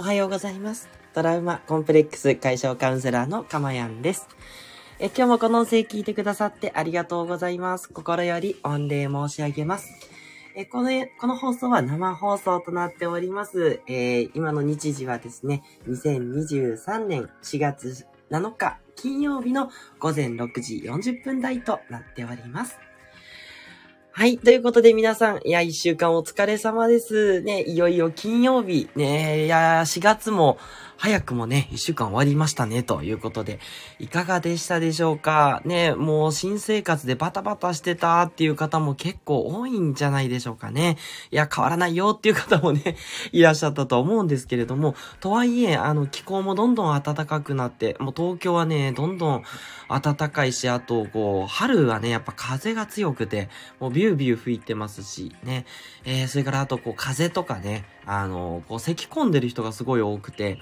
おはようございます。トラウマコンプレックス解消カウンセラーのかまやんです。え今日もこの音声聞いてくださってありがとうございます。心より御礼申し上げます。えこの、この放送は生放送となっております。えー今の日時はですね、2023年4月7日金曜日の午前6時40分台となっております。はい。ということで皆さん、いや、一週間お疲れ様です。ね、いよいよ金曜日。ね、いや、4月も早くもね、一週間終わりましたね、ということで、いかがでしたでしょうか？ね、もう新生活でバタバタしてたっていう方も結構多いんじゃないでしょうかね。いや、変わらないよっていう方もね、いらっしゃったと思うんですけれども、とはいえ、あの、気候もどんどん暖かくなって、もう東京はね、どんどん暖かいし、あと、こう、春はね、やっぱ風が強くて、もうビュービュー吹いてますし、ね。えー、それからあと、こう、風とかね、あの、こう、咳込んでる人がすごい多くて、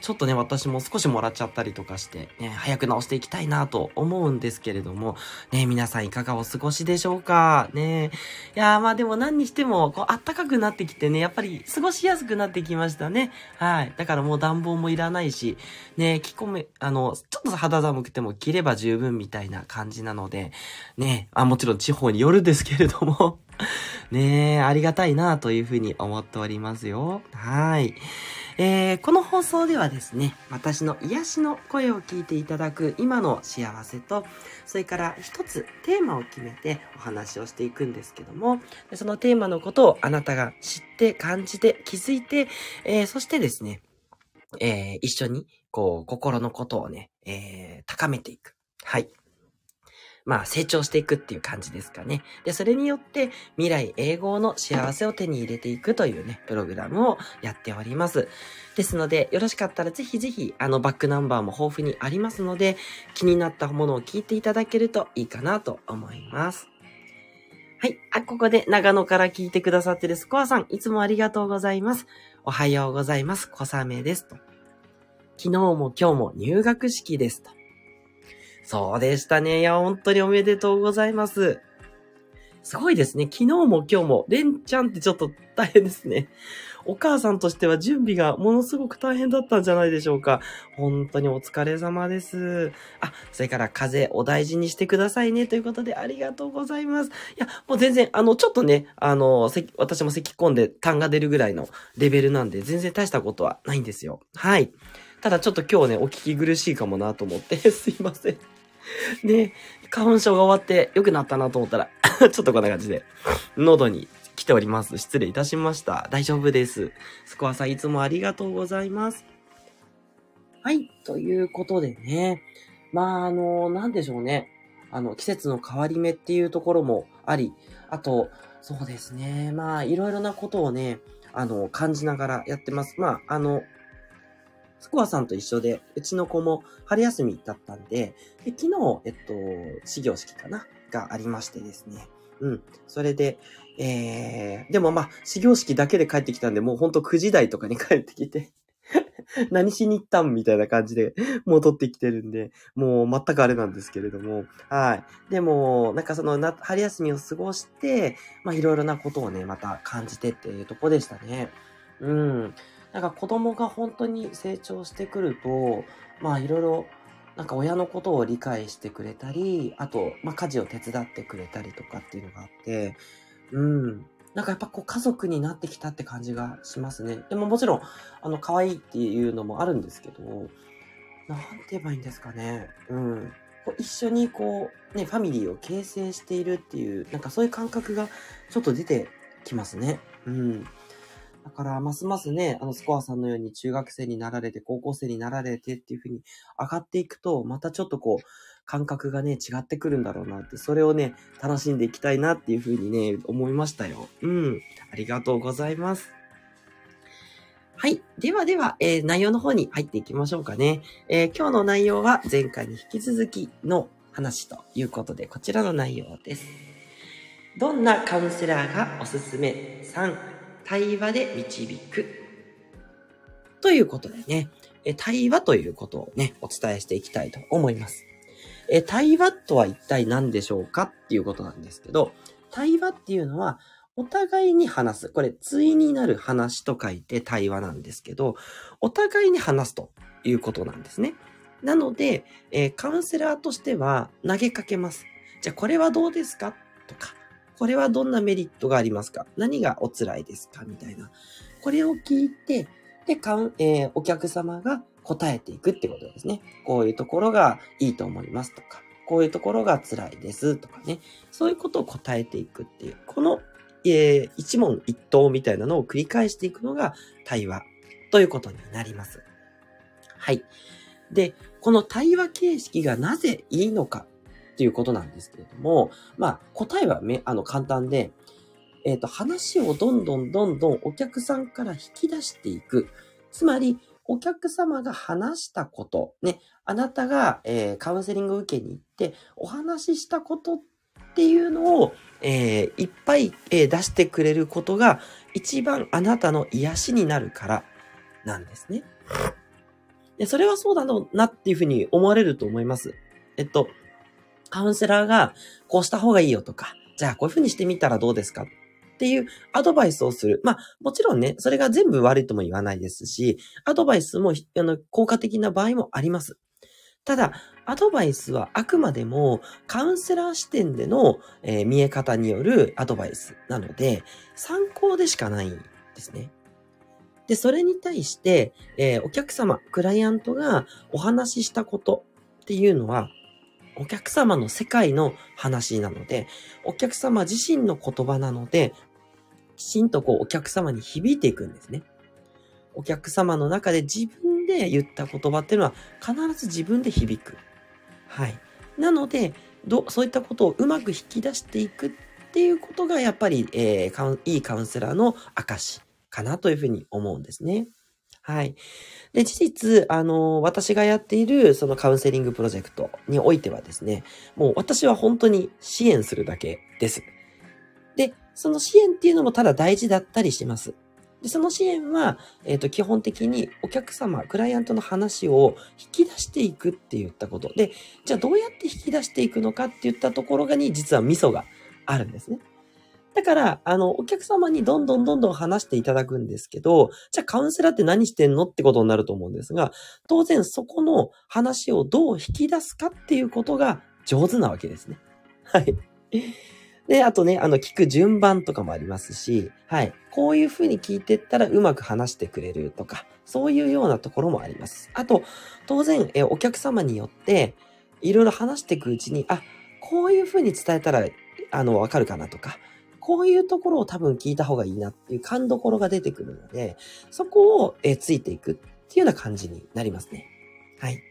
ちょっとね、私も少しもらっちゃったりとかして、ね、早く治していきたいなと思うんですけれども、ね、皆さんいかがお過ごしでしょうか？ね。いやー、まあでも何にしても、こう、暖かくなってきてね、やっぱり過ごしやすくなってきましたね。はい。だからもう暖房もいらないし、ね、着込め、あの、ちょっと肌寒くても着れば十分みたいな感じなので、ね、あ、もちろん地方によるですけれども、ね、ありがたいなというふうに思っておりますよ。はい。えー、この放送ではですね、私の癒しの声を聞いていただく今の幸せと、それから一つテーマを決めてお話をしていくんですけども、そのテーマのことをあなたが知って、感じて、気づいて、えー、そしてですね、えー、一緒に、こう、心のことをね、え、高めていく。はい。まあ、成長していくっていう感じですかね。で、それによって未来永劫の幸せを手に入れていくというね、プログラムをやっております。ですので、よろしかったらぜひぜひ、あの、バックナンバーも豊富にありますので、気になったものを聞いていただけるといいかなと思います。はい。あ、ここで長野から聞いてくださってるスコアさん、いつもありがとうございます。おはようございます。小雨です。と。昨日も今日も入学式です。と。そうでしたね。いや、本当におめでとうございます。すごいですね。昨日も今日も、レンちゃんってちょっと大変ですね。お母さんとしては準備がものすごく大変だったんじゃないでしょうか。本当にお疲れ様です。あ、それから風邪お大事にしてくださいね。ということでありがとうございます。いや、もう全然、あの、ちょっとね、あの、せ私も咳き込んで痰が出るぐらいのレベルなんで、全然大したことはないんですよ。はい。ただちょっと今日ね、お聞き苦しいかもなと思って、すいません。ね、花粉症が終わって良くなったなと思ったら、ちょっとこんな感じで、喉に来ております。失礼いたしました。大丈夫です。スコアさんいつもありがとうございます。はい、ということでね。まあ、あの、なんでしょうね。あの、季節の変わり目っていうところもあり、あと、そうですね。まあ、いろいろなことをね、あの、感じながらやってます。まあ、あの、スコアさんと一緒で、うちの子も春休みだったんで、で昨日、えっと、始業式かながありましてですね。うん。それで、えー、でもまあ、始業式だけで帰ってきたんで、もうほんと9時台とかに帰ってきて、何しに行ったんみたいな感じで戻ってきてるんで、もう全くあれなんですけれども、はい。でも、なんかそのな、春休みを過ごして、まあいろいろなことをね、また感じてっていうとこでしたね。うん。なんか子供が本当に成長してくると、まあいろいろ、なんか親のことを理解してくれたり、あと、まあ家事を手伝ってくれたりとかっていうのがあって、うん。なんかやっぱこう家族になってきたって感じがしますね。でももちろん、あの、可愛いっていうのもあるんですけど、なんて言えばいいんですかね。うん。こう一緒にこう、ね、ファミリーを形成しているっていう、なんかそういう感覚がちょっと出てきますね。うん。だから、ますますね、あの、スコアさんのように中学生になられて、高校生になられてっていう風に上がっていくと、またちょっとこう、感覚がね、違ってくるんだろうなって、それをね、楽しんでいきたいなっていう風にね、思いましたよ。うん。ありがとうございます。はい。ではでは、えー内容の方に入っていきましょうかね。えー今日の内容は前回に引き続きの話ということで、こちらの内容です。どんなカウンセラーがおすすめ ?3、対話で導く。ということでね、え対話ということをね、お伝えしていきたいと思います。え対話とは一体何でしょうかっていうことなんですけど、対話っていうのは、お互いに話す。これ、対になる話と書いて対話なんですけど、お互いに話すということなんですね。なので、えー、カウンセラーとしては投げかけます。じゃあ、これはどうですか？とか、これはどんなメリットがありますか？何がお辛いですか？みたいな。これを聞いて、で、かん、えー、お客様が答えていくってことですね。こういうところがいいと思いますとか、こういうところが辛いですとかね。そういうことを答えていくっていう、この、えー、一問一答みたいなのを繰り返していくのが対話ということになります。はい。で、この対話形式がなぜいいのかっていうことなんですけれども、まあ、答えはめ、あの、簡単で、えっ、ー、と、話をどんどんどんどんお客さんから引き出していく。つまり、お客様が話したこと、ね、あなたが、えー、カウンセリングを受けに行ってお話ししたことっていうのを、えー、いっぱい、えー、出してくれることが一番あなたの癒しになるからなんですね。でそれはそうだろうなっていうふうに思われると思います。えっと、カウンセラーがこうした方がいいよとか、じゃあこういうふうにしてみたらどうですか？っていうアドバイスをする。まあ、もちろんね、それが全部悪いとも言わないですし、アドバイスも、あの、効果的な場合もあります。ただ、アドバイスはあくまでもカウンセラー視点での、えー、見え方によるアドバイスなので、参考でしかないんですね。で、それに対して、えー、お客様、クライアントがお話ししたことっていうのは、お客様の世界の話なので、お客様自身の言葉なので、きちんとこうお客様に響いていくんですね。お客様の中で自分で言った言葉っていうのは必ず自分で響く。はい。なので、どそういったことをうまく引き出していくっていうことがやっぱり、えー、いいカウンセラーの証かなというふうに思うんですね。はい。で、事実、あの、私がやっているそのカウンセリングプロジェクトにおいてはですね、もう私は本当に支援するだけです。で、その支援っていうのもただ大事だったりします。で、その支援は、えっ、ー、と、基本的にお客様、クライアントの話を引き出していくって言ったこと。で、じゃあどうやって引き出していくのかって言ったところがに、実はミソがあるんですね。だから、あの、お客様にどんどんどんどん話していただくんですけど、じゃあカウンセラーって何してんのってことになると思うんですが、当然そこの話をどう引き出すかっていうことが上手なわけですね。はい。で、あとね、あの、聞く順番とかもありますし、はい。こういう風に聞いてったらうまく話してくれるとか、そういうようなところもあります。あと、当然、えお客様によって、いろいろ話していくうちに、あ、こういう風に伝えたら、あの、わかるかなとか、こういうところを多分聞いた方がいいなっていう勘どころが出てくるので、そこを、えついていくっていうような感じになりますね。はい。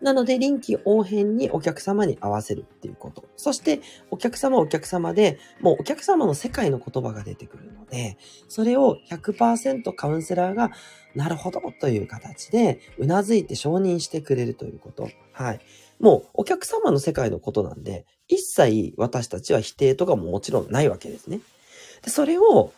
なので、臨機応変にお客様に合わせるっていうこと。そして、お客様はお客様で、もうお客様の世界の言葉が出てくるので、それを100%カウンセラーが、なるほどという形で、うなずいて承認してくれるということ。はい。もう、お客様の世界のことなんで、一切私たちは否定とかももちろんないわけですね。で、それを、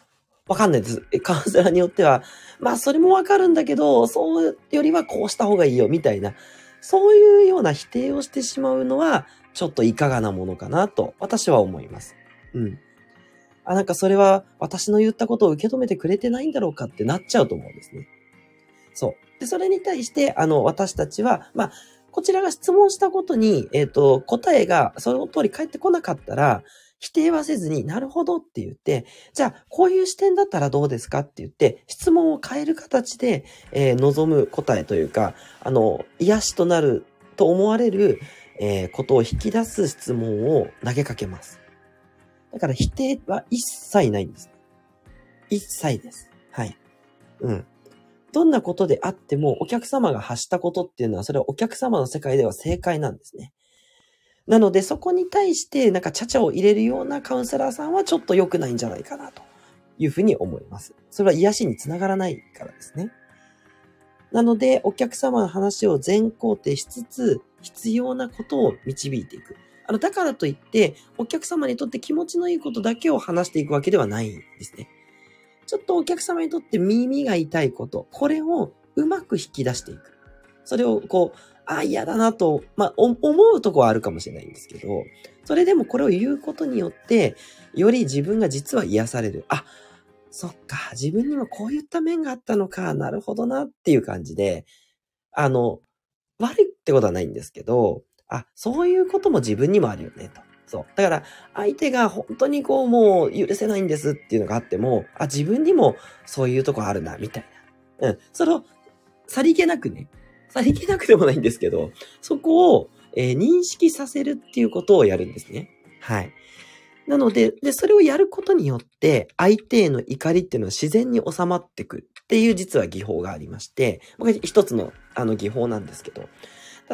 わかんないです。カウンセラーによっては、まあ、それもわかるんだけど、そうよりはこうした方がいいよ、みたいな。そういうような否定をしてしまうのは、ちょっといかがなものかなと、私は思います。うん。あ、なんかそれは私の言ったことを受け止めてくれてないんだろうかってなっちゃうと思うんですね。そう。で、それに対して、あの、私たちは、まあ、こちらが質問したことに、えっ、ー、と、答えがその通り返ってこなかったら、否定はせずになるほどって言って、じゃあ、こういう視点だったらどうですかって言って、質問を変える形で、えー、望む答えというか、あの、癒しとなると思われる、えー、ことを引き出す質問を投げかけます。だから否定は一切ないんです。一切です。はい。うん。どんなことであっても、お客様が発したことっていうのは、それはお客様の世界では正解なんですね。なので、そこに対して、なんか、ちゃちゃを入れるようなカウンセラーさんはちょっと良くないんじゃないかな、というふうに思います。それは癒しにつながらないからですね。なので、お客様の話を全肯定しつつ、必要なことを導いていく。あの、だからといって、お客様にとって気持ちのいいことだけを話していくわけではないんですね。ちょっとお客様にとって耳が痛いこと、これをうまく引き出していく。それをこう、あ、嫌だなと、まあ、思うとこはあるかもしれないんですけど、それでもこれを言うことによって、より自分が実は癒される。あ、そっか、自分にもこういった面があったのか、なるほどなっていう感じで、あの、悪いってことはないんですけど、あ、そういうことも自分にもあるよね、と。そう。だから、相手が本当にこう、もう許せないんですっていうのがあっても、あ、自分にもそういうとこあるな、みたいな。うん。それを、さりげなくね、さりげなくでもないんですけど、そこを、えー、認識させるっていうことをやるんですね。はい。なので、で、それをやることによって、相手への怒りっていうのは自然に収まってくっていう実は技法がありまして、僕は一つのあの技法なんですけど、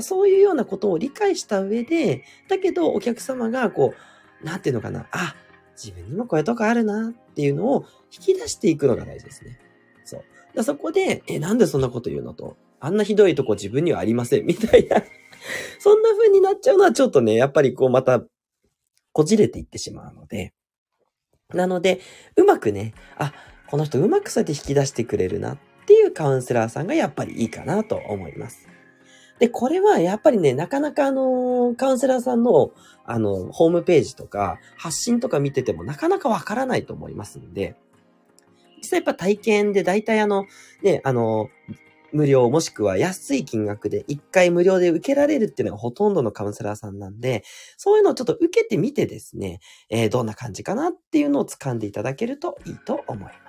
そういうようなことを理解した上で、だけどお客様がこう、なんていうのかな、あ、自分にもこういうとこあるなっていうのを引き出していくのが大事ですね。そう。だそこで、え、なんでそんなこと言うのと、あんなひどいとこ自分にはありません、みたいな そんな風になっちゃうのはちょっとね、やっぱりこうまた、こじれていってしまうので、なので、うまくね、あ、この人うまくそうやって引き出してくれるなっていうカウンセラーさんがやっぱりいいかなと思います。で、これはやっぱりね、なかなかあの、カウンセラーさんの、あの、ホームページとか、発信とか見ててもなかなかわからないと思いますんで、実際やっぱ体験で大体あの、ね、あの、無料もしくは安い金額で一回無料で受けられるっていうのがほとんどのカウンセラーさんなんで、そういうのをちょっと受けてみてですね、えー、どんな感じかなっていうのを掴んでいただけるといいと思います。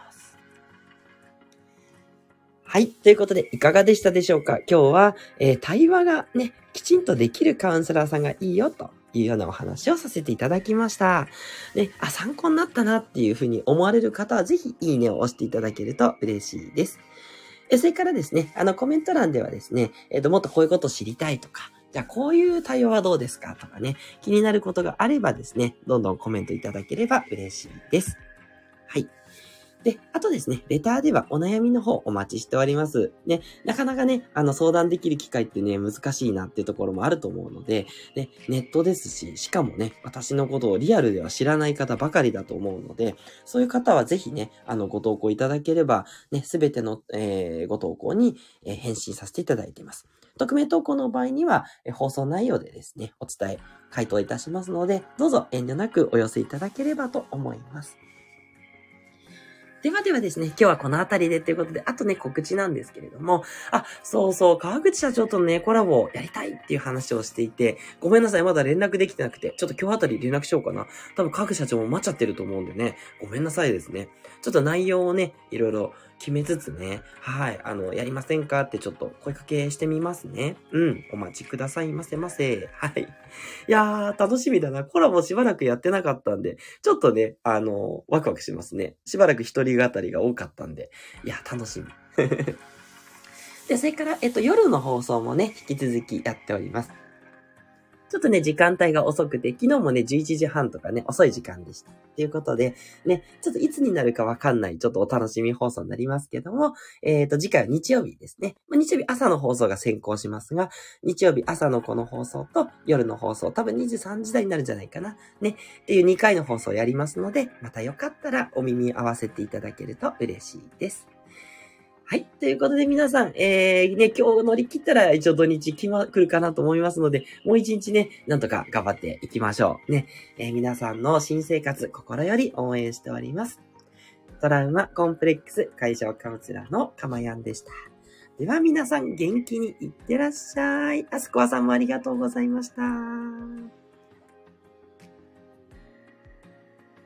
はい。ということで、いかがでしたでしょうか？今日は、えー、対話がね、きちんとできるカウンセラーさんがいいよというようなお話をさせていただきました。ね、あ、参考になったなっていうふうに思われる方は、ぜひいいねを押していただけると嬉しいです。えそれからですね、あのコメント欄ではですね、えっ、ー、と、もっとこういうことを知りたいとか、じゃあこういう対応はどうですかとかね、気になることがあればですね、どんどんコメントいただければ嬉しいです。はい。で、あとですね、レターではお悩みの方お待ちしております。ね、なかなかね、あの相談できる機会ってね、難しいなっていうところもあると思うので、ね、ネットですし、しかもね、私のことをリアルでは知らない方ばかりだと思うので、そういう方はぜひね、あの、ご投稿いただければ、ね、すべての、えー、ご投稿に、えー、返信させていただいています。匿名投稿の場合には、え放送内容でですね、お伝え、回答いたしますので、どうぞ遠慮なくお寄せいただければと思います。ではではですね、今日はこの辺りでということで、あとね、告知なんですけれども、あ、そうそう、川口社長とのね、コラボをやりたいっていう話をしていて、ごめんなさい、まだ連絡できてなくて、ちょっと今日あたり連絡しようかな。多分川口社長も待っちゃってると思うんでね、ごめんなさいですね。ちょっと内容をね、いろいろ決めつつね、はい、あの、やりませんかってちょっと声かけしてみますね。うん、お待ちくださいませませ。はい。いやー、楽しみだな。コラボしばらくやってなかったんで、ちょっとね、あの、ワクワクしますね。しばらく一人語りが多かったんで、いや、楽しみ。で、それから、えっと、夜の放送もね、引き続きやっております。ちょっとね、時間帯が遅くて、昨日もね、11時半とかね、遅い時間でした。ということで、ね、ちょっといつになるかわかんない、ちょっとお楽しみ放送になりますけども、えっ、ー、と、次回は日曜日ですね。まあ、日曜日朝の放送が先行しますが、日曜日朝のこの放送と夜の放送、多分23時台になるんじゃないかな。ね、っていう2回の放送をやりますので、またよかったらお耳合わせていただけると嬉しいです。はい。ということで皆さん、えー、ね、今日乗り切ったら一応土日来ま、来るかなと思いますので、もう一日ね、なんとか頑張っていきましょう。ね。えー、皆さんの新生活、心より応援しております。トラウマコンプレックス解消カウンセラーのかまやんでした。では皆さん元気にいってらっしゃい。あすこわさんもありがとうございました。